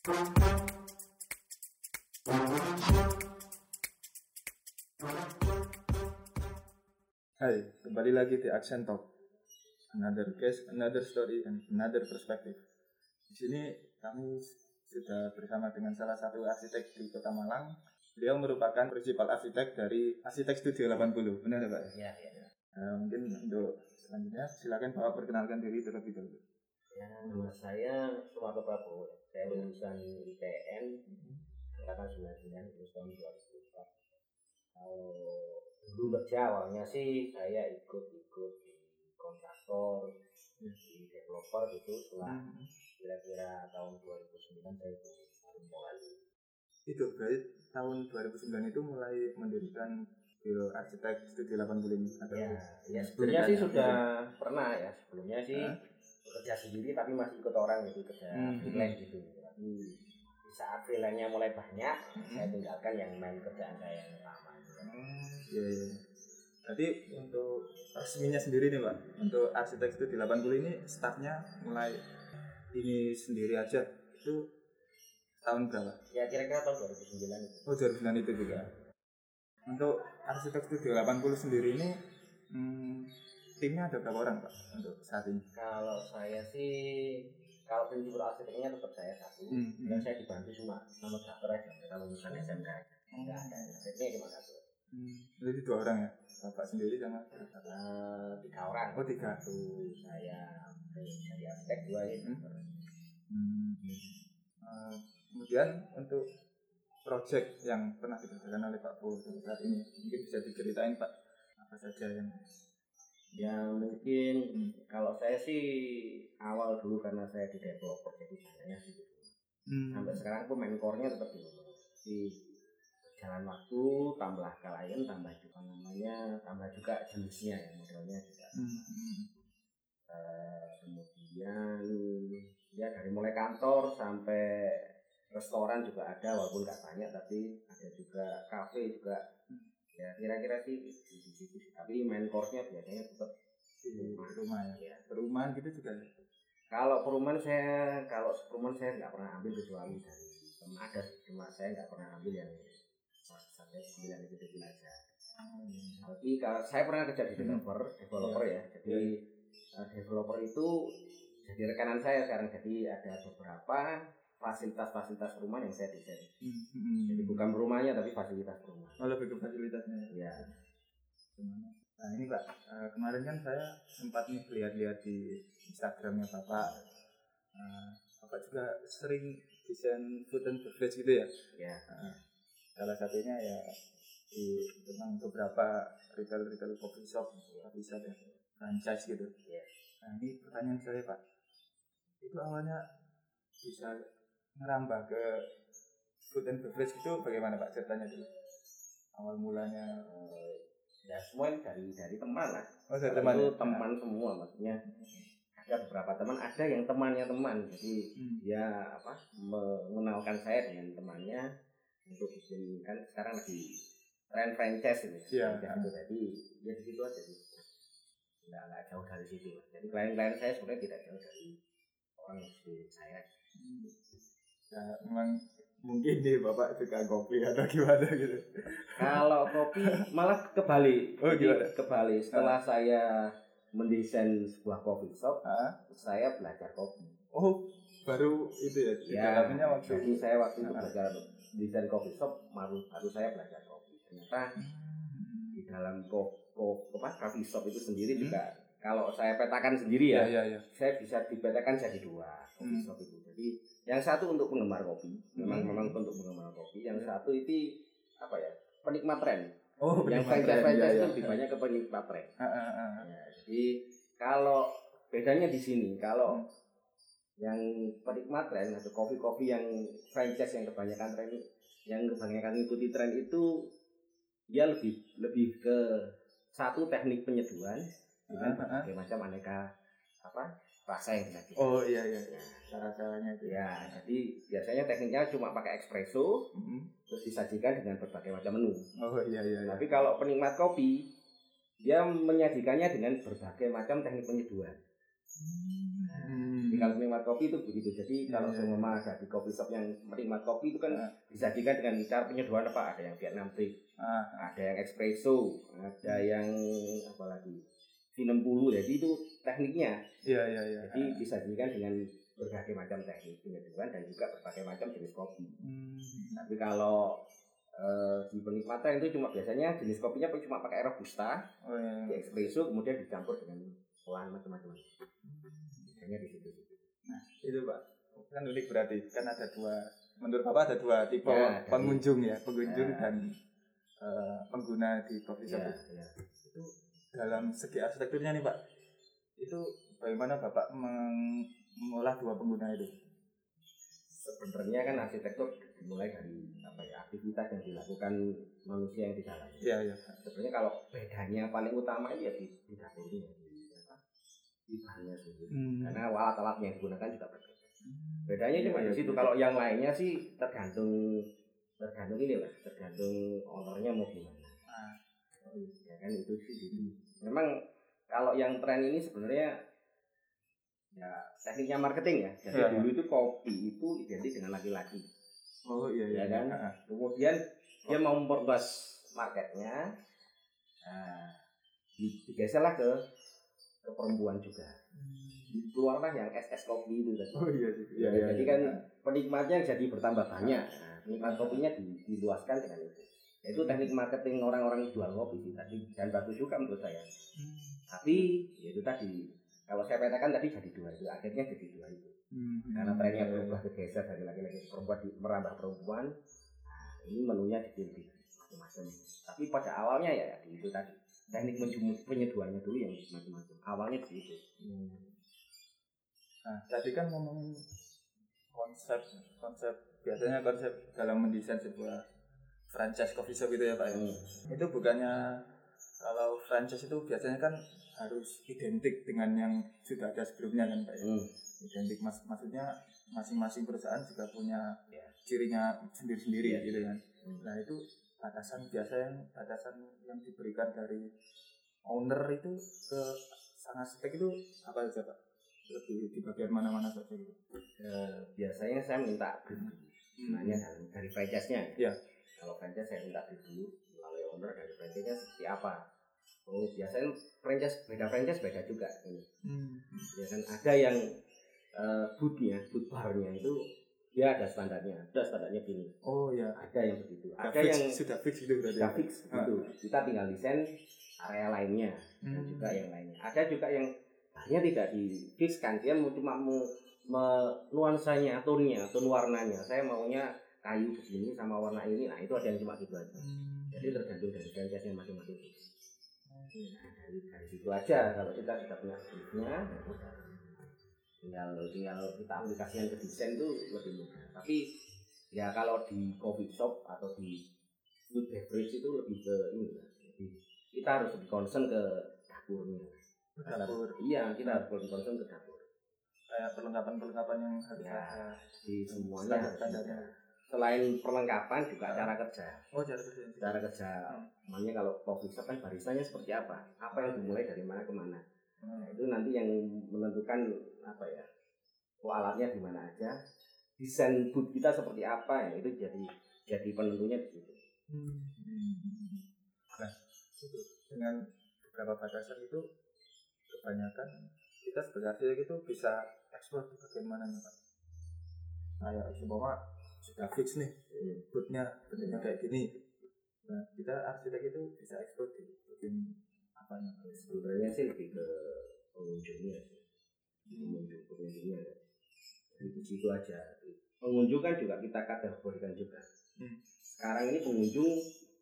Hai, kembali lagi di Accent Talk. Another case, another story, and another perspective. Di sini kami sudah bersama dengan salah satu arsitek di Kota Malang. Beliau merupakan prinsipal arsitek dari Arsitek Studio 80. Benar ya, Pak? Ya, ya. Nah, mungkin untuk selanjutnya silakan Bapak perkenalkan diri terlebih dahulu. Ya, nama saya Sumarto Prabowo. Saya lulusan ITN angkatan 99 lulus tahun 2004. Kalau dulu kerja awalnya sih saya ikut-ikut di kontraktor, di developer gitu setelah kira-kira tahun 2009 saya baru mulai Itu berarti tahun 2009 itu mulai mendirikan Biro Arsitek Studio 80 ini atau ya, ya sebelumnya sih sudah pernah ya sebelumnya sih Hah? Bekerja sendiri tapi masih ikut orang gitu kerja Hmm. freelance gitu tapi di saat freelance-nya mulai banyak Hmm. saya tinggalkan yang main kerjaan saya yang lama gitu. Oh, iya iya. Jadi untuk resminya sendiri nih Pak, untuk arsitek itu di 80 ini startnya mulai ini sendiri aja itu tahun berapa? ya kira-kira tahun 2009 itu Oh 2009 itu juga. Untuk arsitek studio 80 sendiri ini hmm, timnya ada berapa orang Pak untuk saat ini? kalau saya sih kalau prinsipal arsiteknya tetap saya satu Hmm, dan hmm. saya dibantu cuma sama dokter aja mereka lulusan SMK aja nggak ada arsiteknya cuma satu Hmm, Jadi dua orang ya, Bapak sendiri sama Eh, tiga orang Oh, tiga. satu saya jadi arsitek dua ya Hmm. Hmm. Eh, kemudian untuk project yang pernah dikerjakan oleh Pak sampai saat ini mungkin bisa diceritain Pak apa saja yang Ya mungkin kalau saya sih awal dulu karena saya di developer jadi banyaknya sih gitu. Hmm. Sampai sekarang pun main core-nya tetap di di jalan waktu tambah klien tambah juga namanya tambah juga jenisnya ya modelnya juga Hmm. Eh, kemudian ya dari mulai kantor sampai restoran juga ada walaupun nggak banyak tapi ada juga kafe juga ya kira-kira sih tapi main course-nya biasanya tetap di rumah ya ya perumahan gitu juga? Kalau perumahan saya, kalau perumahan saya nggak pernah ambil kecuali dari ada, cuma saya nggak pernah ambil yang sampai sembilan itu kecil aja. Tapi kalau saya pernah kerja di developer, developer ya, jadi eh, developer itu jadi rekanan saya sekarang. Jadi ada beberapa fasilitas-fasilitas perumahan yang saya desain. Hmm. Jadi bukan rumahnya tapi fasilitas perumahan. Oh, lebih ke fasilitasnya Ya, gimana? Nah ini Pak, eh, kemarin kan saya sempat nih lihat-lihat di Instagramnya Bapak. Eh, Bapak juga sering desain food and beverage gitu ya? ya. Nah, salah satunya ya di tentang beberapa retail retail coffee shop coffee shop ya franchise gitu. Iya. Nah ini pertanyaan saya Pak, itu awalnya bisa ngerambah ke food and beverage itu bagaimana Pak ceritanya dulu? Awal mulanya Eh, ya semua dari dari teman lah. oh dari teman itu ya? teman semua maksudnya ada beberapa teman ada yang temannya teman jadi Hmm. dia apa mengenalkan saya dengan temannya untuk bikin kan sekarang lagi tren franchise ini Iya. Franchise itu jadi ya di situ aja sih nggak nggak jauh dari situ jadi klien-klien saya sebenarnya tidak jauh dari orang yang saya Ya, memang mungkin deh bapak suka kopi atau gimana gitu. kalau kopi malah kebalik Oh, Jadi gimana? kebalik setelah saya mendesain sebuah coffee shop Ah, saya belajar kopi oh baru itu ya. Ya, Didalaminya waktu jadi saya waktu itu Ah. belajar desain coffee shop, baru baru saya belajar kopi. Ternyata Hmm. di dalam ko, ko, apa, coffee shop itu sendiri Hmm. juga kalau saya petakan sendiri Iya ya, iya iya. saya bisa dipetakan jadi dua coffee Hmm. shop itu. Jadi yang satu untuk penggemar kopi, memang Hmm. memang untuk penggemar kopi. Yang satu itu apa ya, penikmat tren. Oh yang franchise franchise iya, itu iya. lebih banyak ke penikmat tren. Ah, ah, ah. Ya, jadi kalau bedanya di sini, kalau yang penikmat tren atau kopi-kopi yang franchise yang kebanyakan tren yang kebanyakan ikuti tren itu dia lebih lebih ke satu teknik penyeduhan dengan ah. berbagai macam aneka apa rasa yang disajikan. Oh iya iya. iya. Cara-caranya itu. Ya, jadi biasanya tekniknya cuma pakai espresso Mm-mm. terus disajikan dengan berbagai macam menu. Oh iya iya. iya. Tapi kalau penikmat kopi dia menyajikannya dengan berbagai macam teknik penyeduhan. Hmm. Jadi Kalau penikmat kopi itu begitu. Jadi Iya, kalau iya, semua ada di coffee shop yang menikmat kopi itu kan Nah. disajikan dengan cara penyeduhan apa? Ada yang Vietnam drip, Ah, ada yang espresso, ada yang apa lagi? V60. Jadi itu tekniknya. iya iya iya. Jadi disajikan dengan berbagai macam teknik penyeduhan dan juga berbagai macam jenis kopi. Hmm. Tapi kalau eh, di penikmatan itu cuma biasanya jenis kopinya cuma pakai robusta, Oh iya. di espresso kemudian dicampur dengan olahan macam-macam. Bedanya di situ. itu pak kan unik berarti kan ada dua menurut bapak ada dua tipe Ya, pengunjung ya pengunjung Ya. dan eh, pengguna di coffee shop Iya, itu. Dalam segi arsitekturnya nih pak itu bagaimana bapak meng- mengolah dua pengguna itu Sebenarnya kan arsitektur dimulai dari apa ya aktivitas yang dilakukan manusia yang di dalam. iya iya Sebenarnya kalau bedanya paling utama itu ya di, di dapurnya, di apa? Di bahannya sendiri. Hmm. Karena alat-alat yang digunakan juga berbeda. Bedanya cuma Iya, di situ. Kalau yang lainnya sih tergantung tergantung ini lah, tergantung ownernya mau gimana. Ya kan itu sih. Memang kalau yang tren ini sebenarnya ya tekniknya marketing ya. Jadi Iya, dulu itu kopi itu identik dengan laki-laki. oh iya iya Ya kan? Ah. Kemudian dia mau memperluas marketnya. Nah, di- digeserlah ke ke perempuan juga. Keluarlah yang SS kopi itu tadi. oh iya iya iya Ya, iya, jadi iya. kan penikmatnya jadi bertambah banyak. Nah, penikmat kopinya di- diluaskan dengan itu. Itu teknik marketing orang-orang jual kopi sih tadi dan bagus juga menurut saya. Tapi ya itu tadi kalau saya katakan tadi jadi dua itu akhirnya jadi dua itu Hmm. karena trennya berubah bergeser dari laki-laki perempuan di, merambah perempuan. Nah, ini menunya dipilih macam-macam. Tapi pada awalnya ya di itu tadi teknik menjemu- penyeduhannya dulu yang macam-macam. Awalnya di situ. Nah, tadi kan ngomongin konsep konsep biasanya konsep dalam mendesain sebuah franchise coffee shop itu ya Pak ya. Hmm. Itu bukannya kalau franchise itu biasanya kan harus identik dengan yang sudah ada sebelumnya kan Pak ya. Hmm. Identik mas maksudnya masing-masing perusahaan juga punya Ya. cirinya sendiri-sendiri Iya. gitu kan. Hmm. Nah, itu batasan biasa yang batasan yang diberikan dari owner itu ke sang arsitek itu apa saja Pak? Lebih di bagian mana-mana saja gitu. Eh, biasanya saya minta dulu. Sebenarnya dari, dari franchise-nya. Iya. Kalau franchise saya minta dulu melalui owner dari franchise-nya seperti apa. Oh, biasanya franchise beda franchise beda juga ini. Hmm. Ya kan ada yang eh, bootnya, boot barnya itu dia ada standarnya, ada standarnya gini. Oh ya. Ada yang begitu. Sudah Ada fix, yang sudah fix gitu berarti. sudah ya? fix gitu. Kita tinggal desain area lainnya dan Hmm. juga yang lainnya. Ada juga yang hanya tidak di fixkan dia mau cuma mau me- nuansanya, tonnya, tone warnanya. Saya maunya kayu begini sama warna ini. Nah, itu ada yang cuma gitu aja. Hmm. Jadi tergantung dari franchise masing-masing. Nah, dari, dari situ aja kalau kita sudah punya ya udah. tinggal tinggal kita aplikasikan ke desain itu lebih mudah. Tapi ya kalau di coffee shop atau di food beverage itu lebih ke ini. Lebih, kita harus lebih concern ke dapurnya. Dapur. Iya, kita harus lebih concern ke dapur. Kayak perlengkapan-perlengkapan yang harus Ya. ada. Di semuanya. Selain perlengkapan juga Ya. cara kerja. Oh, cara kerja. cara kerja Hmm. namanya kalau coffee shop kan baristanya seperti apa apa yang dimulai dari mana ke mana Hmm. nah, itu nanti yang menentukan apa ya oh, alatnya di mana aja desain booth kita seperti apa ya itu jadi jadi penentunya di situ Hmm. Nah, itu dengan beberapa batasan itu kebanyakan kita sebagai arsitek itu bisa eksplor di bagian mananya Pak. Kayak umpama sudah fix nih bootnya bentuknya kayak gini. Nah, kita arsitek itu bisa eksplor di bagian apanya Pak? sebenarnya sih lebih ke pengunjungnya sih pengunjung pengunjungnya dari di situ aja pengunjung kan juga kita kategorikan juga Hmm. sekarang ini pengunjung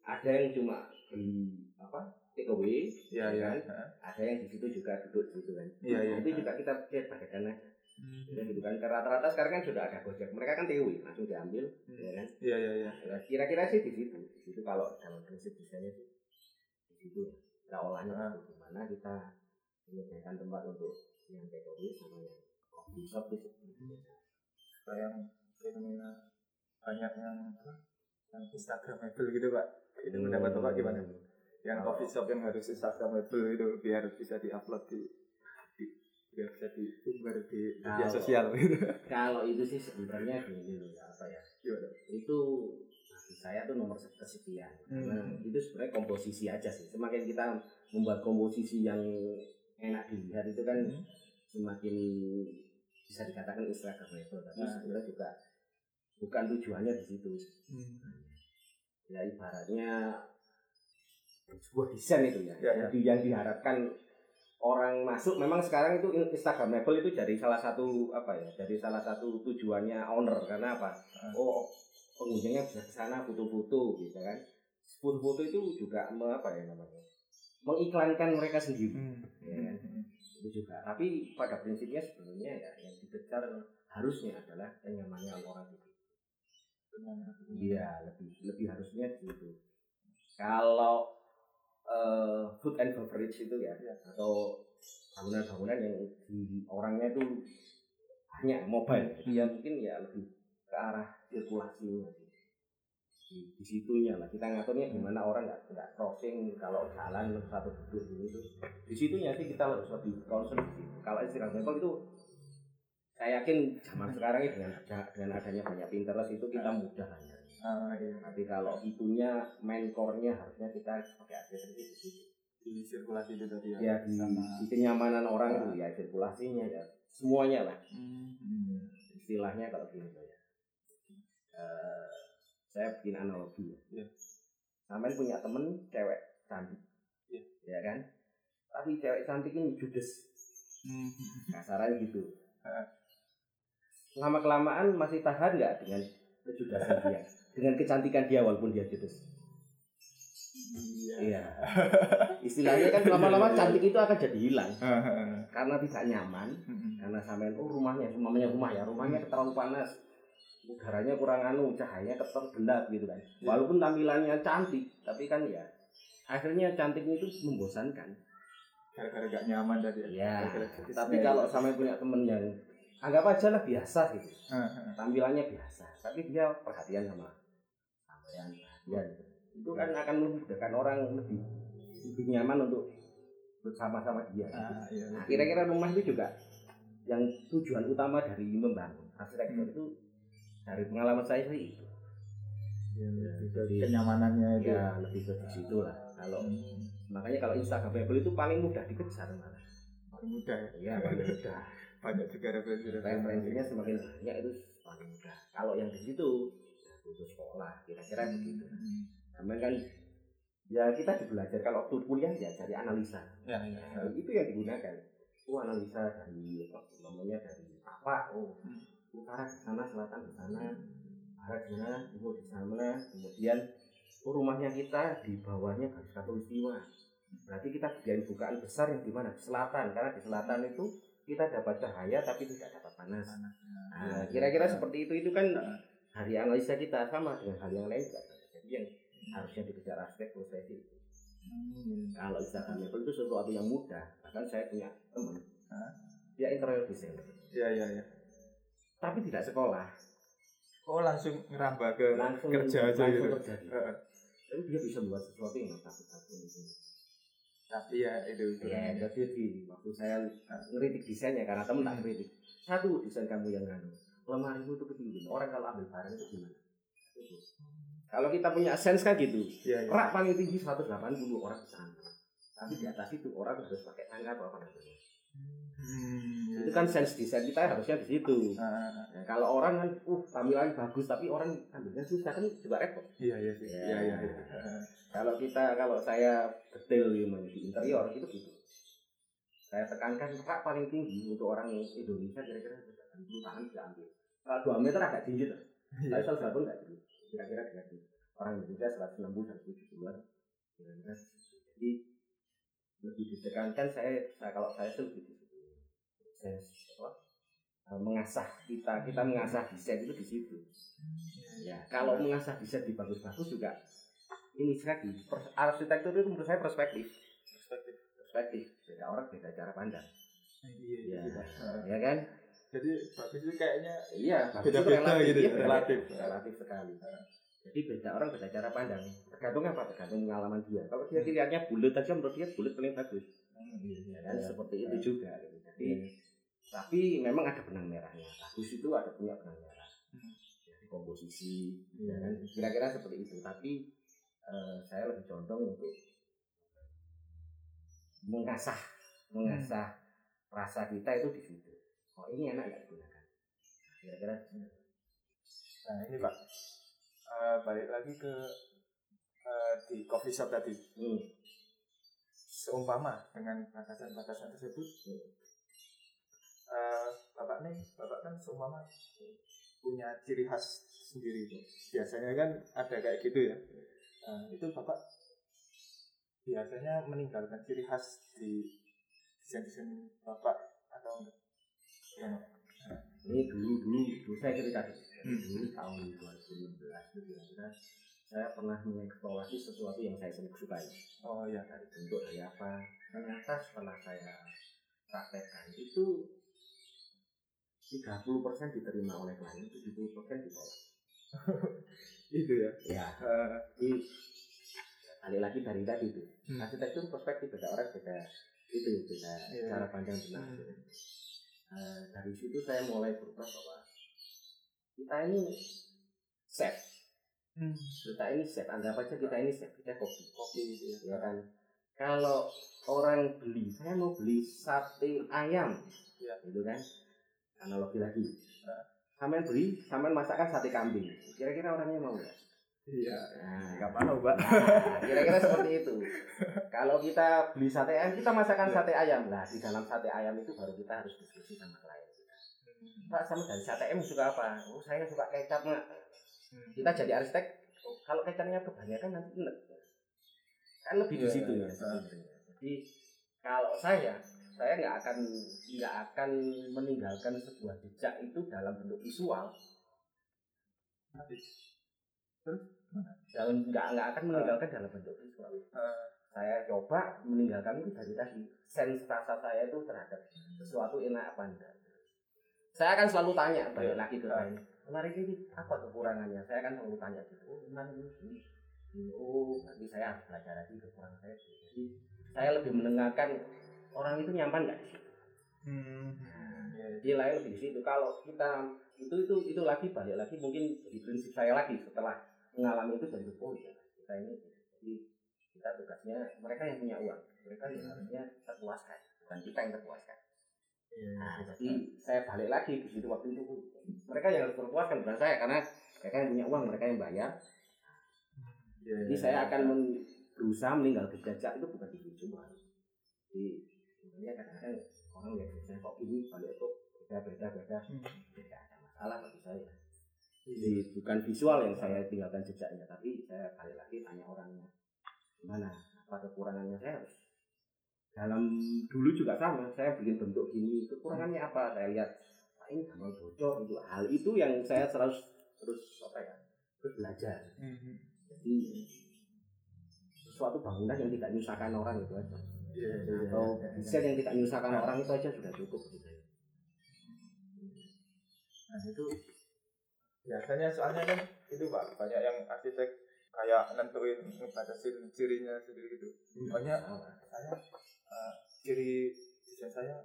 ada yang cuma beli apa take away Iya, iya. kan? ada yang di situ juga duduk di situ kan Iya, iya. Nah, itu juga kita lihat bagaimana aja Hmm. ya, gitu kan Karena rata-rata sekarang kan sudah ada gojek mereka kan TW langsung diambil Hmm. ya kan Iya, iya, iya. Ya, kira-kira sih di situ di situ kalau dalam prinsip desainnya sih di situ ya. kita olahnya Ah. di gimana kita menyediakan tempat untuk yang away sama yang coffee shop di situ Kayak yang fenomena banyak yang? Yang Instagramable gitu Pak. Itu mendapat Bapak gimana? yang coffee shop yang harus instagramable itu biar bisa diupload di di, di biar jadi umbar di Kalau- media sosial gitu. kalau itu sih sebenarnya gini loh, apa ya Gimana? itu bagi saya tuh nomor kesekian karena Hmm. itu sebenarnya komposisi aja sih semakin kita membuat komposisi yang enak dilihat itu kan Hmm. semakin bisa dikatakan instagramable tapi Nah, sebenarnya juga bukan tujuannya di situ ya ibaratnya sebuah desain itu ya, Ya, ya. jadi yang diharapkan orang masuk memang sekarang itu instagramable itu jadi salah satu apa ya jadi salah satu tujuannya owner karena apa Ah. oh pengunjungnya bisa ke sana foto-foto gitu kan foto-foto itu juga me- apa ya namanya mengiklankan mereka sendiri Hmm. ya kan? itu juga tapi pada prinsipnya sebenarnya ya yang dikejar harusnya adalah kenyamannya orang itu Iya, lebih lebih harusnya gitu. Kalau eh, food and beverage itu ya, Iya. atau bangunan-bangunan yang di orangnya itu hanya mobile, dia mungkin ya lebih ke arah sirkulasinya. Di, di situnya lah. Kita ngaturnya gimana orang nggak nggak crossing kalau jalan satu duduk gitu di situnya sih kita harus lebih concern di situ. kalau Instagramable itu saya yakin zaman sekarang ini dengan dengan adanya banyak Pinterest itu kita mudah lah Ah, iya. Tapi kalau itunya main core-nya harusnya kita pakai aksesoris di situ. Di sirkulasi itu tadi ya. Ya di, kenyamanan orang itu ya sirkulasinya ya semuanya lah Hmm. istilahnya kalau gini loh ya. Eh, saya bikin analogi ya. Iya. Sampai punya temen cewek cantik, Iya. ya kan? Tapi cewek cantik ini judes, Hmm. kasarannya gitu. Heeh. Lama kelamaan masih tahan nggak dengan kejudasan dia, dengan kecantikan dia walaupun dia judes. Iya. Iya. Istilahnya kan lama-lama cantik itu akan jadi hilang karena tidak nyaman, karena sampean oh rumahnya, namanya rumah ya, rumahnya terlalu panas, udaranya kurang anu, cahayanya terlalu gelap gitu kan. Iya. Walaupun tampilannya cantik, tapi kan ya akhirnya cantiknya itu membosankan. Gara-gara gak nyaman tadi. Iya. Gara-gara jenisnya Tapi itu. kalau sampai punya temen yang anggap aja lah biasa gitu, tampilannya biasa, tapi dia perhatian sama sampean, perhatian. Itu kan akan memudahkan orang lebih lebih nyaman untuk bersama-sama dia. Ah, iya. Nah, kira-kira rumah itu juga yang tujuan utama dari membangun arsitektur Hmm. itu dari pengalaman saya sih itu. Iya, lebih ke Jadi- kenyamanannya itu. Ya lebih ke situ lah. Kalau Hmm. makanya kalau Instagramable itu paling mudah dikejar malah. Paling mudah ya. Ya paling mudah. Banyak juga referensi-referensi. Referensinya semakin banyak itu paling mudah. Kalau yang di situ ya butuh sekolah kira-kira begitu. Hmm. Karena kan ya kita belajar kalau waktu kuliah ya cari analisa. Ya, ya. Nah, itu yang digunakan. Oh analisa dari apa namanya dari apa? Oh Hmm. utara ke sana, selatan ke sana, barat di sana, timur di sana. Kemudian oh, rumahnya kita di bawahnya garis katulistiwa. Berarti kita kerjain bukaan besar yang di mana? Di selatan. Karena di selatan itu kita dapat cahaya tapi tidak dapat panas. Nah, kira-kira seperti itu itu kan hari analisa kita sama dengan hal yang lain. Jadi yang harusnya dikejar aspek prosesi itu. Hmm. Kalau Instagramable itu sesuatu yang mudah. Bahkan saya punya teman, dia interior designer, Iya, iya, iya. tapi tidak sekolah, Oh, langsung ngerambah ke langsung kerja aja langsung gitu. kerja. Tapi dia bisa buat sesuatu yang takut-takut itu. Tapi ya itu itu. Ya, jadi di waktu saya ngeritik desainnya karena temen tak ngeritik. Satu desain kamu yang nganu, lemarimu itu ketinggian. Orang kalau ambil barang itu gimana? Kalau kita punya sense kan gitu, Iya, iya. rak paling tinggi 180 orang bisa angkat. Tapi di atas itu orang harus pakai tangga atau apa namanya. Hmm. Itu kan sense desain kita harusnya di situ. Ah, ah, ah. Nah, kalau orang kan, uh tampilan bagus tapi orang ambilnya susah kan juga repot. Iya, iya, sih. Ya. Iya, iya, iya. Heeh. Kalau kita, kalau saya detail di di interior itu gitu. Saya tekankan rak paling tinggi untuk orang Indonesia kira-kira 80 tangan ambil. Kalau 2 meter agak tinggi lah. Tapi Iya. kalau 180 enggak tinggi. Kira-kira dengan orang Indonesia 160 170 kira-kira. Jadi lebih ditekankan saya, saya kalau saya sih lebih. Saya apa? eh, mengasah kita kita mengasah desain itu di situ ya kalau mengasah desain di bagus-bagus juga ini lagi arsitektur itu menurut saya perspektif Perspektif. perspektif beda orang beda cara pandang Iya, ya, iya. Ya kan Jadi bagus itu kayaknya iya Beda-beda relatif, gitu, iya, relatif. relatif sekali. Jadi beda orang beda cara pandang. Tergantung apa? Tergantung pengalaman dia. Kalau dia lihatnya bulat aja menurut dia bulat paling bagus. Hmm, iya, iya, ya kan iya. seperti itu juga gitu. jadi tapi memang ada benang merahnya. Bagus itu ada punya benang merah. Hmm. dari komposisi Iya. ya kan? Kira-kira seperti itu. Tapi eh, saya lebih condong untuk mengasah mengasah rasa kita itu di situ oh ini enak nggak digunakan kira-kira Nah ini pak, Eh, balik lagi ke eh, di coffee shop tadi. hmm. Seumpama dengan batasan-batasan tersebut, eh, bapak nih, bapak kan seumpama punya ciri khas sendiri. Biasanya kan ada kayak gitu ya. Nah, itu bapak biasanya meninggalkan ciri khas di desain-desain bapak atau enggak? Ya, ini dulu dulu dulu saya cerita dulu Hmm. dulu tahun 2016 itu kira-kira saya pernah mengeksplorasi sesuatu yang saya sendiri sukai Oh iya. dari bentuk dari apa ternyata setelah saya praktekkan itu 30% diterima oleh klien 70% ditolak Itu ya. ya jadi balik lagi dari tadi itu Hmm. arsitektur perspektif beda orang beda itu beda Iya. cara pandang Hmm. Dari situ saya mulai berubah bahwa kita ini safe hmm. kita ini safe anggap aja kita ini safe kita kopi. Kopi gitu ya. kan? Kalau orang beli saya mau beli sate ayam. Ya. gitu kan? Analogi lagi. Nah. sampean beli sampean masakan sate kambing. Kira-kira orangnya mau nggak Iya. nah, Enggak mau, Pak. Nah, kira-kira seperti itu. Kalau kita beli sate ayam, kita masakan Iya. sate ayam. Nah, di dalam sate ayam itu baru kita harus diskusi sama klien. Pak, sama dari sate ayam suka apa? Oh, saya suka kecap, Mak. Hmm. Kita jadi arsitek, oh, kalau kecapnya kebanyakan nanti enak. Kan lebih di Iya, situ iya, ya. Jadi kalau saya, saya nggak akan nggak akan meninggalkan sebuah jejak itu dalam bentuk visual. Dalam nggak nggak akan meninggalkan dalam bentuk visual. Eh, saya coba meninggalkan itu dari tadi. Sense rasa saya itu terhadap sesuatu enak apa enggak. Saya akan selalu tanya balik Iya. lagi ke lain kemarin ini apa kekurangannya? Saya akan selalu tanya gitu. Oh kemarin ini oh nanti saya harus belajar lagi kekurangan saya. Jadi saya lebih mendengarkan orang itu nyaman nggak di situ? Hmm. Jadi lain lebih di situ. Kalau kita itu itu itu lagi balik lagi mungkin jadi prinsip saya lagi setelah mengalami itu jadi oh ya. Kita ini jadi kita tugasnya mereka yang punya uang. Mereka yang harusnya terpuaskan bukan kita yang terpuaskan. Iya, nah iya. jadi saya balik lagi di situ waktu itu. Mereka yang harus terpuaskan bukan saya karena mereka yang punya uang mereka yang bayar. Iya, jadi iya, saya iya. akan men- berusaha meninggalkan jejak itu bukan di visual jadi sebenarnya kadang-kadang orang lihat saya kok ini balik kok beda beda beda. Hmm. tidak ada masalah bagi saya jadi bukan visual yang saya tinggalkan jejaknya tapi saya balik lagi tanya orangnya gimana? Apa kekurangannya? Saya harus dalam dulu juga sama saya bikin bentuk gini kekurangannya apa? Saya lihat "Wah, ini gampang bocor itu. Hal itu yang saya terus terus apa ya terus belajar. Mhm. jadi sesuatu bangunan yang tidak menyusahkan orang itu aja. Iya, iya, iya, atau iya, iya. desain yang tidak menyusahkan orang itu aja sudah cukup saya Nah itu biasanya soalnya kan itu pak banyak yang arsitek kayak nentuin ngebatasin cirinya sendiri gitu. Pokoknya Salah. saya eh, ciri desain saya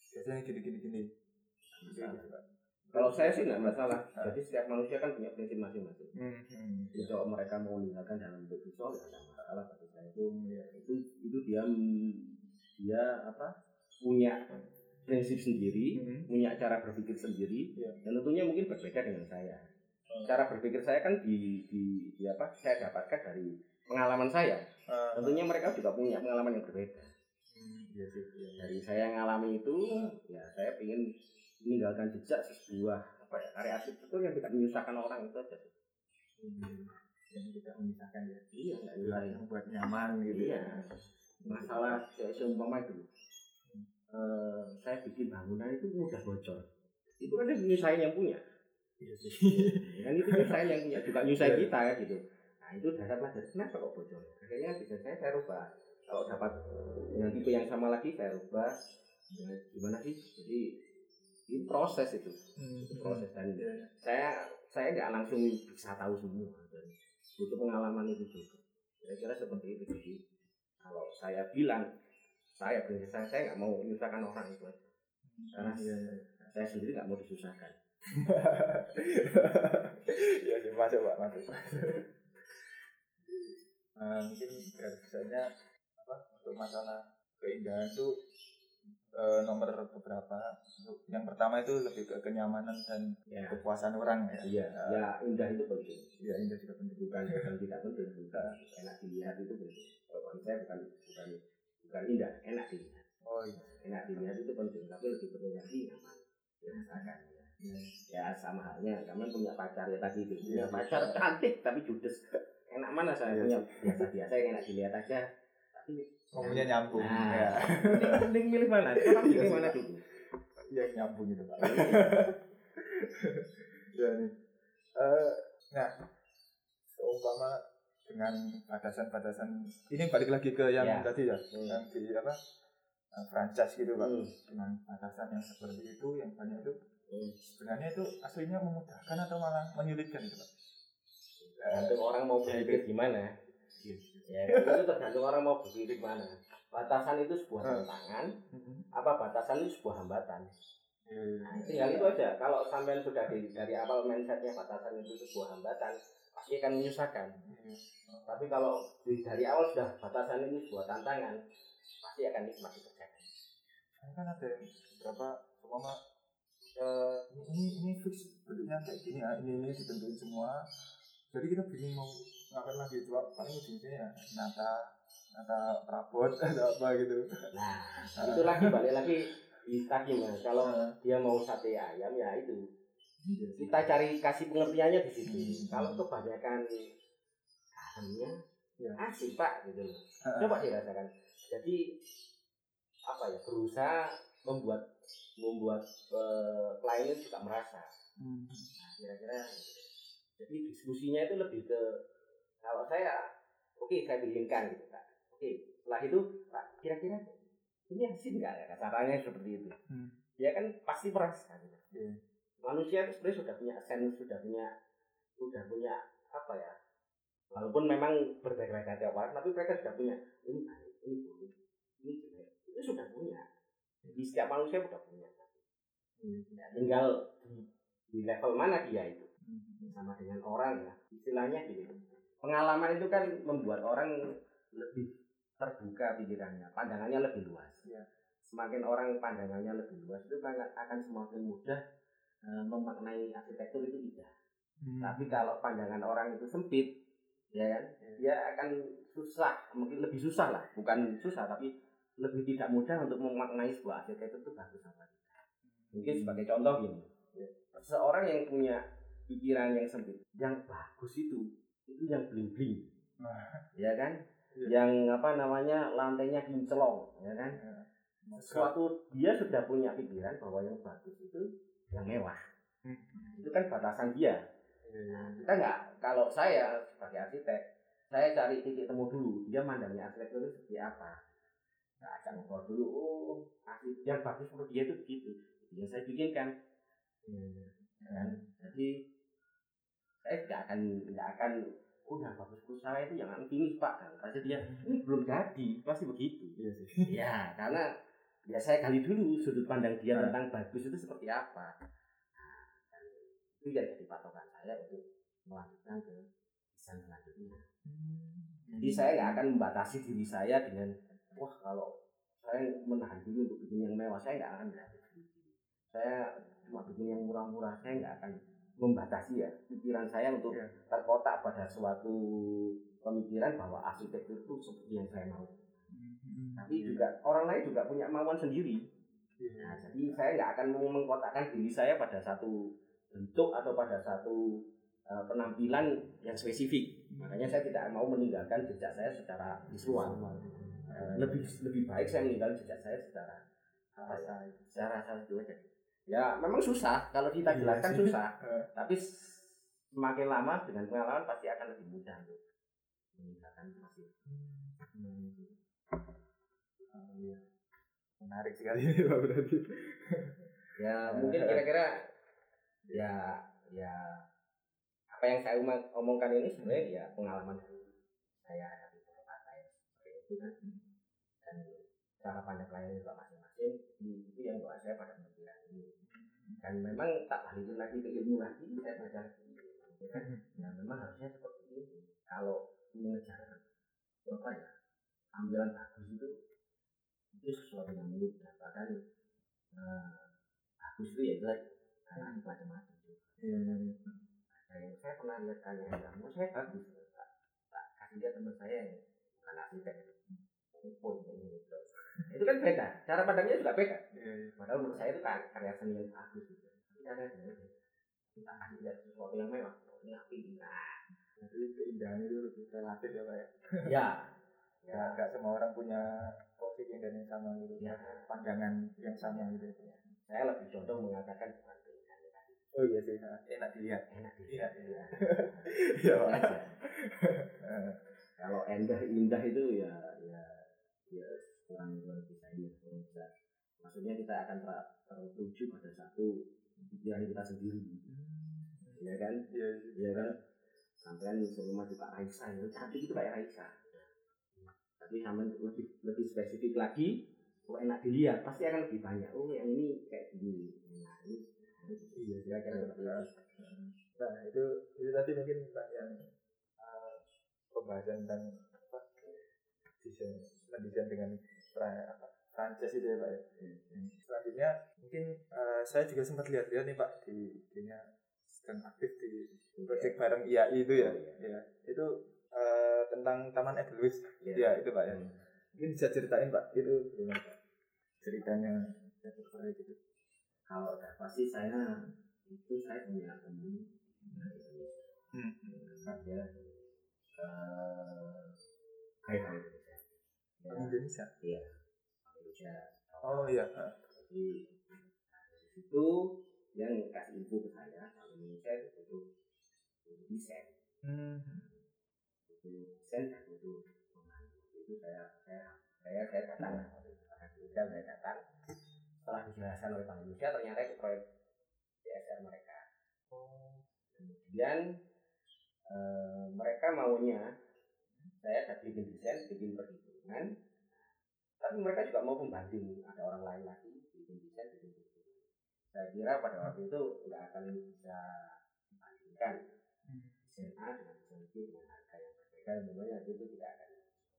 biasanya gini gini gini. Kalau saya sih nggak masalah. Jadi setiap manusia kan punya prinsip masing-masing. Hmm, hmm. Jadi kalau mereka mau meninggalkan dalam bentuk visual ya nggak masalah bagi saya itu Iya. itu itu dia dia apa punya prinsip sendiri, Hmm. punya cara berpikir sendiri, Iya. dan tentunya mungkin berbeda dengan saya. Hmm. Cara berpikir saya kan di, di, di apa? Saya dapatkan dari pengalaman saya. Eh, Tentunya mereka juga punya pengalaman yang berbeda. hmm, iya sih, iya. Dari saya yang ngalami itu, ya saya ingin meninggalkan jejak sebuah apa ya karya arsitektur yang tidak menyusahkan orang itu aja. Hmm. Yang tidak memisahkan ya. Iya, Yang membuat nyaman gitu. Iya. Masalah kayak seumpama itu. Eh, saya bikin bangunan itu mudah bocor. Itu kan nyusahin yang punya. Iya sih. Ya kan itu nyusahin yang punya, juga nyusahin kita ya gitu. Nah itu dasar pelajaran kenapa kok bocor? Akhirnya bisa saya saya rubah. Kalau dapat dengan tipe yang sama lagi saya rubah. Gimana sih? Jadi ini proses itu, Hmm. itu proses dan Iya. saya saya nggak langsung bisa tahu semua dan butuh pengalaman itu juga kira-kira seperti itu jadi kalau saya bilang saya prinsip saya saya nggak mau menyusahkan orang itu aja Karena iya, iya. saya sendiri nggak mau disusahkan. ya sih masuk pak masuk Nah, mungkin biasanya apa untuk masalah keindahan itu eh, nomor beberapa Untuk yang pertama itu lebih ke kenyamanan dan Ya, kepuasan orang ya iya, ya indah itu penting. ya indah juga penting Bukan bukan tidak penting, bukan enak dilihat itu penting. Kalau saya bukan bukan bukan indah, enak dilihat. oh iya Enak dilihat itu penting, tapi lebih penting lagi nyaman. Dirasakan. Ya. ya sama halnya, kamu punya pacar ya tadi itu. Punya pacar cantik tapi judes. Enak mana saya Iya. punya biasa-biasa yang enak dilihat aja. Tapi ngomongnya nyambung Nah. ya mending, milih mana? Orang Iya milih mana dulu? yang nyambung gitu pak ya nih Eh, nah seumpama dengan batasan-batasan ini balik lagi ke yang Ya. tadi ya Hmm. yang di apa eh, franchise gitu pak Hmm. dengan batasan yang seperti itu yang banyak itu Hmm. sebenarnya itu aslinya memudahkan atau malah menyulitkan itu pak Tergantung orang mau berpikir gimana. Ya, itu tergantung orang mau berpikir gimana. Batasan itu sebuah Hmm. tantangan, apa batasan itu sebuah hambatan. Eh, Nah, tinggal itu aja. Kalau sampean sudah di, dari awal mindsetnya batasan itu sebuah hambatan, pasti akan menyusahkan. eh, Tapi kalau dari awal sudah batasan ini sebuah tantangan, pasti akan nikmat dikerjakan. Kan ada yang beberapa seumpama eh, ini ini fix bentuknya kayak gini ya ini ini ditentuin semua jadi kita bingung mau ngapain lagi coba paling ujungnya ya nata nata perabot atau apa gitu Nah, itu lagi balik lagi di tadi mas. Kalau Eh, dia mau sate ayam ya itu kita cari kasih pengertiannya di situ. Hmm. Kalau kebanyakan garamnya Ya. asik pak gitu loh. Coba dirasakan. Jadi apa ya berusaha membuat membuat eh, klien itu juga merasa. hmm, Nah, kira-kira jadi diskusinya itu lebih ke kalau saya oke saya bikinkan gitu pak. Oke setelah itu pak kira-kira ini asik nggak ya caranya seperti itu. Hmm. Dia kan pasti merasa. Gitu. Manusia itu sebenarnya sudah punya sense, sudah punya sudah punya apa ya? Walaupun memang berbeda-beda tiap orang, tapi mereka sudah punya ini baik, ini buruk, ini jelek. Itu sudah punya. Jadi setiap manusia sudah punya. Ya, tinggal di, di level mana dia itu sama dengan orang ya istilahnya gini pengalaman itu kan membuat orang lebih terbuka pikirannya pandangannya lebih luas Iya. semakin orang pandangannya lebih luas itu kan akan semakin mudah eh, memaknai arsitektur itu indah hmm. tapi kalau pandangan orang itu sempit ya kan dia akan susah mungkin lebih susah lah. Bukan susah tapi lebih tidak mudah untuk memaknai sebuah arsitektur itu bagus apa tidak. Mungkin sebagai contoh gini seorang yang punya pikiran yang sempit yang bagus itu itu yang bling bling Nah, ya kan? Iya. yang apa namanya lantainya kinclong ya kan? Ya. suatu dia sudah punya pikiran bahwa yang bagus itu yang mewah. Hmm. itu kan batasan dia. Iya, kita nggak kalau saya sebagai arsitek saya cari titik temu dulu dia mandangnya arsitektur itu seperti apa. Nggak akan ngobrol dulu oh arsitek yang bagus menurut dia itu begitu. Yang saya bikinkan iya. kan jadi saya tidak akan tidak akan udah bagus perusahaan itu jangan finish pak. Kan pasti dia ini belum jadi. Pasti begitu. Iya sih. ya karena ya saya gali dulu sudut pandang dia Nah. tentang bagus itu seperti apa. Nah, dan itu yang jadi patokan saya untuk melanjutkan ke desain selanjutnya. Jadi saya nggak akan membatasi diri saya dengan wah kalau saya menahan diri untuk bikin yang mewah saya nggak akan saya cuma bikin yang murah-murah saya nggak akan membatasi ya pikiran saya untuk Iya. terkotak pada suatu pemikiran bahwa arsitektur itu seperti yang saya mau Hmm. tapi juga orang lain juga punya kemauan sendiri Iya. Nah, jadi saya nggak akan mengkotakkan diri saya pada satu bentuk atau pada satu uh, penampilan yang spesifik. Makanya saya tidak mau meninggalkan jejak saya secara visual. Uh, lebih lebih baik saya meninggalkan jejak saya secara apa ya, secara rasa itu aja. Ya memang susah kalau kita Iya jelaskan susah, Eh. tapi semakin lama dengan pengalaman pasti akan lebih mudah untuk meninggalkan. Oh, iya. Menarik sekali Pak berarti. ya mungkin kira-kira ya ya apa yang saya omong- omongkan ini sebenarnya ya pengalaman dari saya dari beberapa saya seperti itu kan. Dan cara pandang klien juga masing-masing. Itu yang buat saya pada pemikiran ini. Dan memang tak balikin lagi ke ilmu lagi saya baca lagi. Nah memang harusnya seperti ini kalau mengejar apa ya ambilan bagus itu itu sesuatu yang mudah bahkan eh, bagus itu ya jelek karena macam-macam Iya, iya, iya. saya, saya pernah lihat kalian kamu saya bagus tak, tak kasih lihat teman saya yang bukan arsitek pun gitu. itu kan beda. Cara pandangnya juga beda. Iya, iya. padahal menurut saya itu kan karya seni yang bagus gitu. Tapi karya seni kita kasih lihat sesuatu yang mewah ini api nah Jadi keindahan itu lebih relatif ya Pak ya. ya Ya, nggak semua orang punya kopi keindahan yang sama gitu. Ya. Pandangan yang sama gitu. saya lebih condong mengatakan bukan Oh iya sih, enak dilihat. enak Iya, dilihat iya. ya Iya, kalau indah indah itu ya ya ya kurang kurang bisa ini kurang bisa. Maksudnya kita akan ter- tertuju pada satu pikiran kita sendiri. Ya kan? Iya, ya kan? Sampai suruh maju Pak Raisa itu cantik itu kayak Raisa tapi sampai lebih lebih spesifik lagi kok enak dilihat pasti akan lebih banyak oh yang ini kayak gini nah ini iya seperti itu Nah, itu itu tadi mungkin Pak yang uh, pembahasan tentang apa desain mendesain dengan apa, franchise itu ya Pak ya. Hmm. Selanjutnya mungkin uh, saya juga sempat lihat-lihat nih Pak di dunia sedang aktif di proyek bareng IAI itu ya. Oh, iya. ya. Itu uh, tentang Taman Edelweiss. Iya. Ya, itu Pak ya. Hmm. Mungkin bisa ceritain Pak itu gimana Pak? Ceritanya satu proyek itu. kalau udah pasti saya itu saya punya teman Hmm. Nah, dia eh kayak dari Indonesia dia Indonesia. Indonesia Oh iya. Jadi situ yang kasih info ke saya kalau Indonesia itu butuh desain Hmm. Butuh desain dan butuh itu saya saya saya saya datang itu Orang Indonesia saya datang. Setelah dijelaskan oleh Bank Indonesia ternyata itu proyek DSR mereka. Kemudian eh, mereka maunya saya ada bikin desain bikin perhitungan. Tapi mereka juga mau pembanding ada orang lain lagi bikin desain bikin perhitungan. Saya kira pada waktu itu nggak akan bisa dibandingkan desain A dengan desain B dengan berbeda sebenarnya itu tidak akan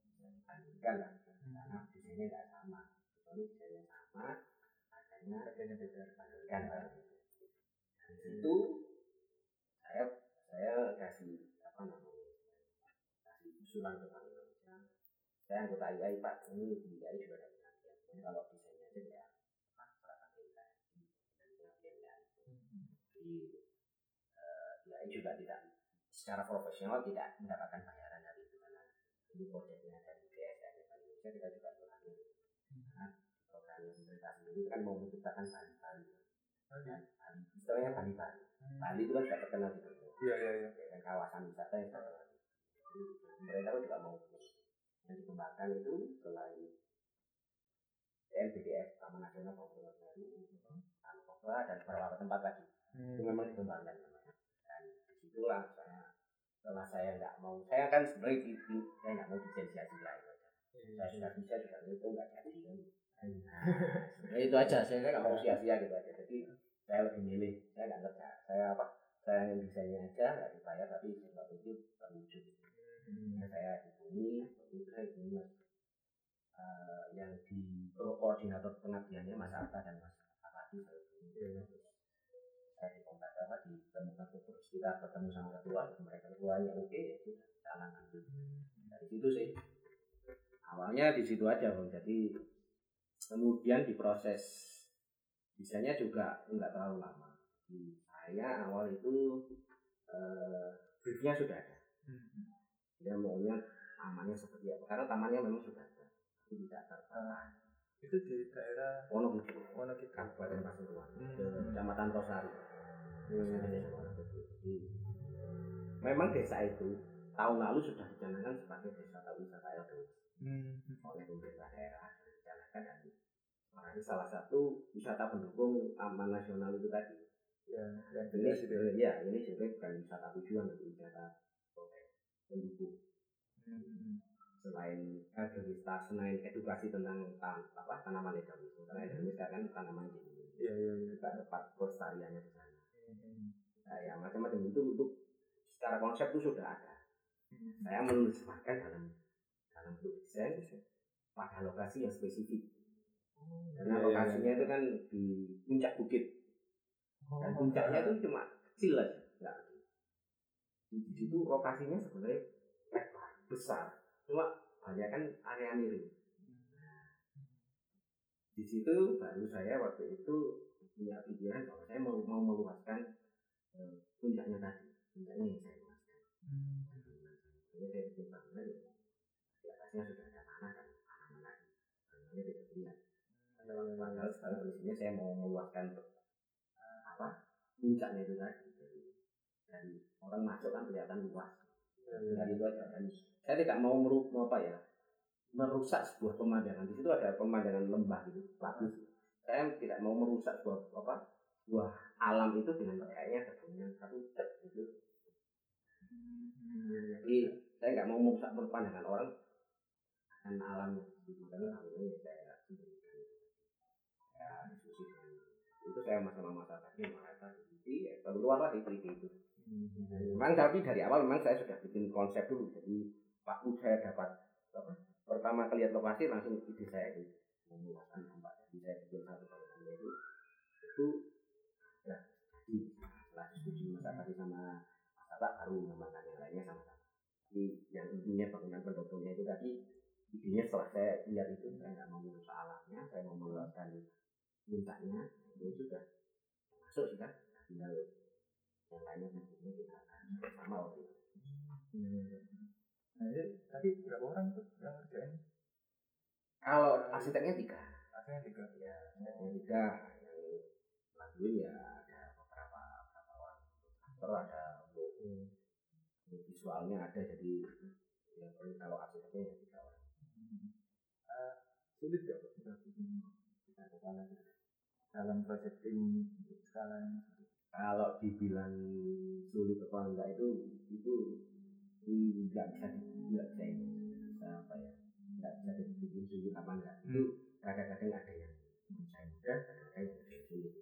dibandingkan lah. Karena desainnya nggak sama. Kecuali desainnya sama harganya Harganya beda. bandingkan lah. Dari situ saya saya kasih apa namanya kasih usulan ke Indonesia. Saya anggota IAI Pak. Ini di IAI juga ada penelitian Ini kalau desainnya aja ya perasaan kita dan penelitiannya di eh, IAI juga tidak secara profesional tidak mendapatkan itu karena ini proyeknya dari DSR Bank Indonesia kita juga berhasil karena program pemerintah sendiri kan mau menciptakan Bali-Bali. Dan Bali istilahnya Bali-Bali. Bali itu kan sudah terkenal di dunia. Iya iya iya. ya kan kawasan wisata yang terkenal. Pemerintah juga mau yang dikembangkan itu selain TNBDF Taman Nasional Bawah Baru Tanah dan beberapa tempat lagi. Hmm. itu memang dikembangkan namanya dan di situlah setelah saya nggak mau saya kan sebenarnya di, di- saya nggak mau desain sia-sia itu. Aja saya sudah bisa juga itu nggak jadi. Kan nah, sebenarnya itu aja saya nggak mau sia-sia gitu aja. Jadi saya lebih milih saya nggak kerja saya apa saya yang desainnya aja nggak dibayar tapi sesuatu itu terwujud. Nah, saya hubungi waktu itu saya hubungi mas. Eh, yang di koordinator pengabdiannya Mas Arta dan Mas Afati saya hubungi Apa ditemukan terus kita bertemu sama ketua mereka ketuanya oke ya sudah jalan dari situ sih awalnya di situ aja bang. Jadi kemudian diproses. Desainnya juga nggak terlalu lama. Di saya awal itu eh, briefnya sudah ada. Dia maunya tamannya seperti apa. Karena tamannya memang sudah ada tapi tidak tertata. Itu di daerah Wonogiri. Wonogiri. Kabupaten Pasuruan Hmm. ke Kecamatan Tosari memang desa itu tahun lalu sudah dicanangkan sebagai desa wisata LDW Hmm. oleh pemerintah daerah dicanangkan dan Nah, ini salah satu wisata pendukung taman nasional itu tadi. Ya, Ini itu. sebenarnya ya, ini sebenarnya bukan wisata tujuan, tapi wisata pendukung. Hmm. selain agrowisata selain edukasi tentang tan apa tanaman endemis karena endemis kan tanaman ini Iya iya iya. juga tempat pelestariannya di sana nah, ya macam-macam. Itu untuk secara konsep itu sudah ada. Saya menuliskan dalam dalam bentuk desain pada lokasi yang spesifik. Karena Iya, iya, lokasinya iya. itu kan di puncak bukit. Dan puncaknya itu cuma kecil aja di di situ lokasinya sebenarnya lebar besar. Cuma banyak kan area miring. Di situ baru saya waktu itu punya pikiran bahwa saya mau mau meluaskan eh, puncaknya tadi. Puncaknya yang saya luaskan. Jadi saya bikin bangunan ya di atasnya sudah ada tanah dan tanaman lagi bangunannya tidak terlihat. Padahal sekarang kondisinya saya mau meluaskan eh, apa puncaknya itu tadi. Dari dari orang masuk kan kelihatan luas. Dari itu aja dan saya tidak mau meru apa ya merusak sebuah pemandangan. Di situ ada pemandangan lembah gitu bagus saya tidak mau merusak sebuah apa sebuah alam itu dengan kayaknya kebunnya satu cek gitu jadi saya nggak mau merusak pandangan orang akan alamnya makanya akhirnya saya sendirikan. Ya diskusi itu saya sama-sama masa tadi merasa jadi ya, keluar lah ide itu. Memang tapi dari awal memang saya sudah bikin konsep dulu. Jadi waktu saya dapat apa pertama kelihat lokasi langsung ide saya itu meluaskan tempat jadi saya bikin satu bangunan itu itu ya jadi setelah diskusi masa tadi sama Mas baru mengembangkan yang lainnya sama-sama jadi yang intinya bangunan pendukungnya itu tadi idenya setelah saya lihat itu saya nggak mau merusak alamnya saya mau meluaskan puncaknya itu sudah masuk sudah tinggal yang lainnya nantinya kita akan bersama waktu itu. Nah, ini tadi berapa orang tuh yang ngerjain? Kalau arsiteknya tiga. Akhirnya tiga. ya. Arsiteknya tiga yang ya ada beberapa beberapa orang. Kantor ada untuk untuk visualnya ada jadi ya kalau arsiteknya ya tiga orang. Eh, sulit gak kita bikin kita kepala dalam project tim untuk skala yang kalau dibilang sulit apa enggak itu itu enggak bisa enggak bisa ini apa ya enggak bisa dibikin sulit apa enggak. Itu kadang-kadang ada yang saya mudah kadang-kadang ada yang sulit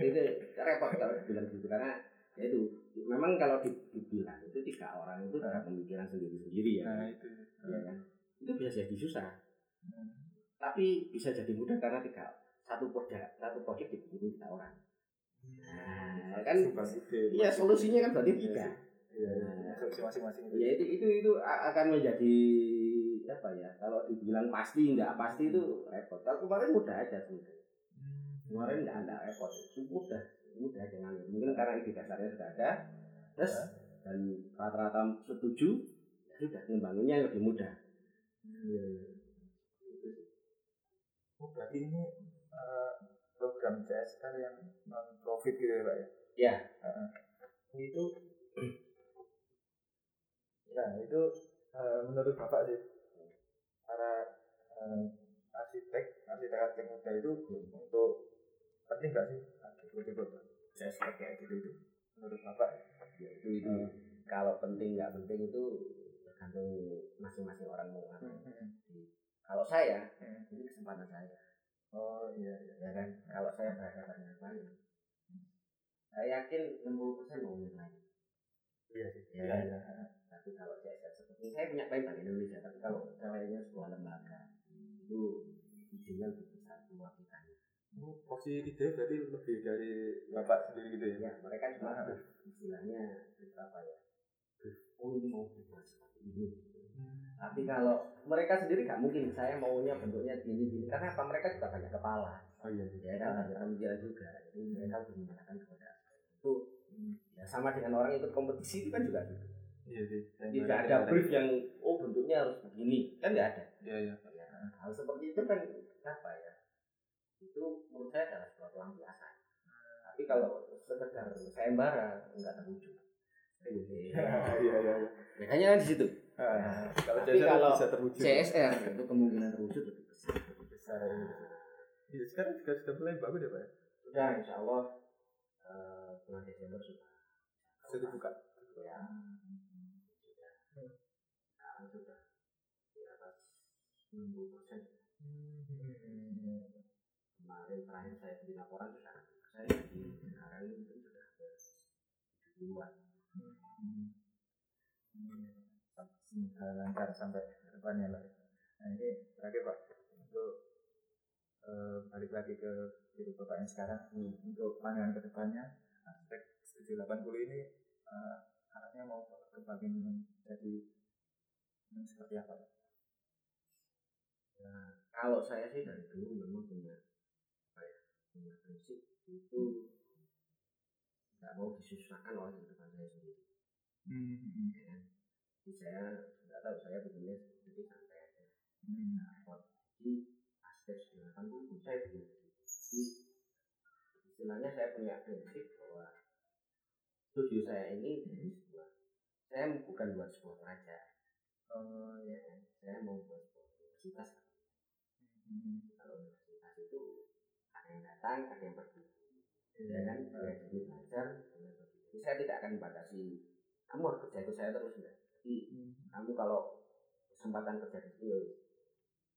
itu repot kalau dibilang gitu karena ya itu memang kalau di- dibilang itu tiga orang itu ada pemikiran sendiri-sendiri ya. Nah itu. ya kan? Itu bisa jadi susah. Hmm. tapi bisa jadi mudah karena tiga satu proyek satu proyek dibikin tiga orang. Nah kan iya solusinya kan berarti Iya tiga. Iya, iya. Solusi masing-masing itu. ya itu itu itu akan menjadi apa ya kalau dibilang pasti nggak pasti itu repot. Kalau kemarin mudah aja sebenarnya. Kemarin nggak ada repot. Mudah mudah jangan mungkin karena ide dasarnya sudah ada. Terus dan rata-rata setuju ya sudah ngembanginnya lebih mudah. Iya, iya. Oh, berarti ini eh, program CSR yang non profit gitu ya Pak ya? ya Heeh. itu ya itu eh, menurut Bapak sih eh, arsitek arsitek arsitek muda itu untuk penting nggak sih? Ikut-ikut CSR kayak gitu itu menurut Bapak? Ya itu itu. Kalau penting nggak penting itu tergantung masing-masing orang mau apa. Kalau saya Hmm. ini kesempatan saya. Oh iya iya. Ya kan? Kalau saya berada pada lain saya yakin 60% mau yang lain. Iya sih. Ya. iya iya. Tapi kalau saya, saya seperti saya punya baik Bank Indonesia tapi kalau lainnya sebuah lembaga itu izinnya lebih besar mewakilkannya Oh, posisi ide berarti lebih dari Bapak sendiri gitu ya? ya mereka cuma istilahnya apa ya? Oh ini mau seperti ini. Tapi kalau mereka sendiri nggak mungkin saya maunya bentuknya gini gini. Karena apa? Mereka juga banyak kepala. Oh iya. Ya kan banyak pemikiran juga. Jadi mereka harus menggunakan kepada itu ya sama dengan orang ikut kompetisi itu kan juga gitu. Iya sih. tidak ada brief yang oh bentuknya harus begini. Kan nggak ada. Iya iya. Ya, hal seperti itu kan apa ya itu menurut saya adalah sebuah pelampiasan tapi kalau sekedar sayembara nggak terwujud Iya iya iya. makanya kan di situ Ah, Kalau Tapi CSR kalau bisa terwujud. CSR itu kemungkinan terwujud lebih besar lebih besar. Iya sekarang juga sudah mulai bagus ya Pak. ya? sudah insya Allah eh, bulan Desember sudah Sudah dibuka. ya ya 90 persen kemarin terakhir saya bikin laporan sangat saya di sekarang itu sudah ke duluan semoga lancar sampai depannya lah nah ini terakhir pak. Untuk eh, balik lagi ke diri bapak yang sekarang. Hmm. untuk pandangan ke depannya aspek 780 ini eh, arahnya mau kembangin jadi yang seperti apa pak? Nah, kalau saya sih dari dulu memang punya apa ya, punya prinsip itu nggak mau disusahkan oleh kehidupan saya sendiri. Ya kan? Jadi saya nggak tahu saya begini jadi santai aja. Nah, kalau di aspek 80 saya belum. Jadi istilahnya saya punya prinsip bahwa studio saya ini jadi sebuah saya bukan buat sebuah kerajaan. Oh, Ya kan? Saya mau buat sebuah universitas kalau universitas itu ada yang datang, ada yang pergi. Ya kan, jadi belajar, ada yang pergi. Jadi saya tidak akan batasi kamu harus kerja itu saya terus enggak. Jadi kamu kalau kesempatan kerja di sini ya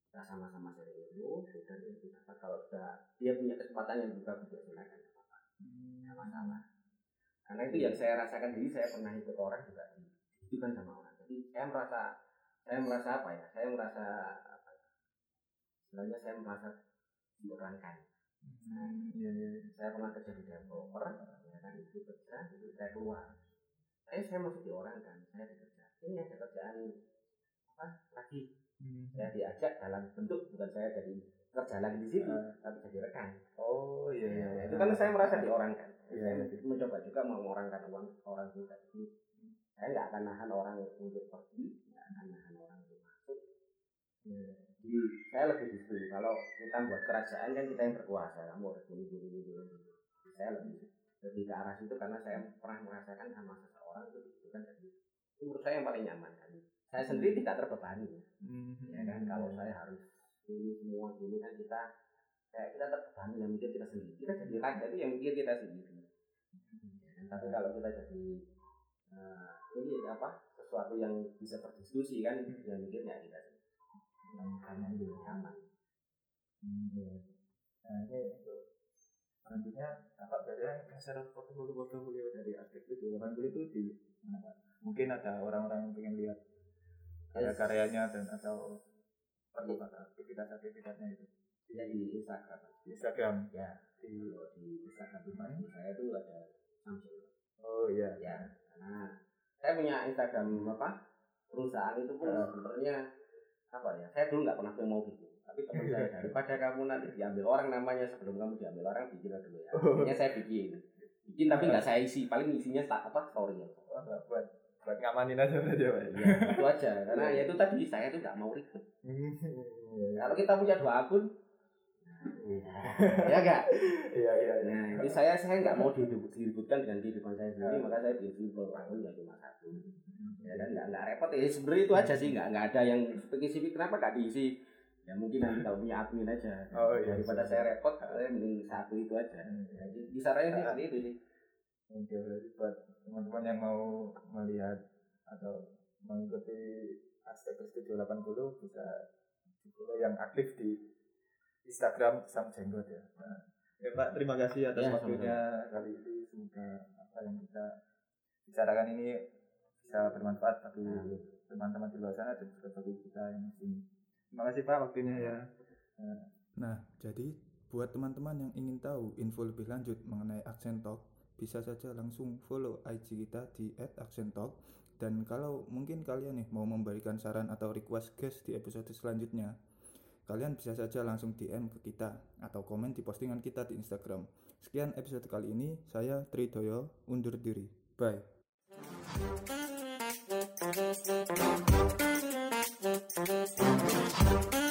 kita sama-sama cari ilmu, dan ilmu dapat kalau sudah dia punya kesempatan yang juga bisa silakan nggak apa-apa, nggak masalah. Karena itu yang saya rasakan diri saya pernah ikut orang juga itu kan sama orang. Jadi saya merasa saya merasa apa ya? Saya merasa ya? Istilahnya saya merasa diorangkan. Iya, iya. Saya pernah kerja di developer, ya kan itu kerja, itu saya keluar. Saya saya masuk di orang kan, saya bekerja. Ini ada kerjaan apa lagi? Saya diajak dalam bentuk bukan saya jadi kerja lagi di situ, Ah. tapi jadi rekan. Oh iya iya. Ya, itu kan saya merasa diorangkan. Iya, Saya iya. mencoba- juga mengorangkan orang orang juga. Jadi saya nggak akan nahan orang untuk pergi, nggak akan nahan orang untuk masuk. Iya. Jadi saya lebih situ. Kalau kita buat kerajaan kan kita yang berkuasa, kamu harus gini gini gini. Saya lebih lebih ke arah situ karena saya pernah merasakan sama seseorang itu itu kan jadi itu menurut saya yang paling nyaman kan. Saya sendiri tidak terbebani ya kan kalau saya harus ini semua ini kan kita kayak kita terbebani yang mikir kita sendiri kita jadi raja itu yang mikir kita sendiri Ya kan? tapi kalau kita jadi eh, ini apa sesuatu yang bisa berdiskusi kan yang mikirnya kita sendiri yang karena itu nyaman Iya. Nah ini untuk selanjutnya apa berarti kasar portfolio portfolio dari aspek itu delapan itu di? Mungkin ada orang-orang yang pengen lihat karya karyanya dan atau perlu kata aktivitas aktivitasnya itu. Dia di Instagram. Di Instagram? Ya di di Instagram. Pribadi saya tuh ada Samsung. Oh iya. Ya karena saya punya Instagram apa? Perusahaan itu pun Ya. sebenarnya apa ya? Saya dulu nggak pernah mau bikin tapi teman saya daripada kamu nanti diambil orang namanya sebelum kamu diambil orang bikin aja dulu ya. Akhirnya saya bikin. Bikin tapi nggak saya isi. Paling isinya tak apa story ya. Nggak buat buat ngamanin aja berarti ya Pak? Ya itu aja. Karena ya itu tadi saya tuh nggak mau ribet. Iya kalau kita punya dua akun ya enggak iya iya iya. Nah, itu saya saya nggak mau diribut- diributkan dengan kehidupan saya sendiri, maka saya bikin akun ya cuma satu. Ya kan nggak nggak repot ya sebenarnya itu aja sih nggak nggak ada yang spesifik kenapa nggak diisi. Ya mungkin nanti kalau punya admin aja. Oh, iya. Daripada saya repot, saya mending satu itu aja. Jadi kisarannya sih seperti itu sih. Oke, berarti buat teman-teman yang mau melihat atau mengikuti aspek Studio 80 bisa yang aktif di Instagram Sam Jenggot ya. Nah, ya Pak, terima kasih atas Ya, waktunya kali ini. Semoga apa yang kita bicarakan ini bisa bermanfaat bagi Amin. teman-teman di luar sana dan juga bagi kita yang di sini. Terima kasih Pak waktunya ya. Nah, jadi buat teman-teman yang ingin tahu info lebih lanjut mengenai Accent Talk, bisa saja langsung follow IG kita di @accenttalk dan kalau mungkin kalian nih mau memberikan saran atau request guest di episode selanjutnya, Kalian bisa saja langsung DM ke kita atau komen di postingan kita di Instagram. Sekian episode kali ini, saya Tridoyo undur diri. Bye. Thank you.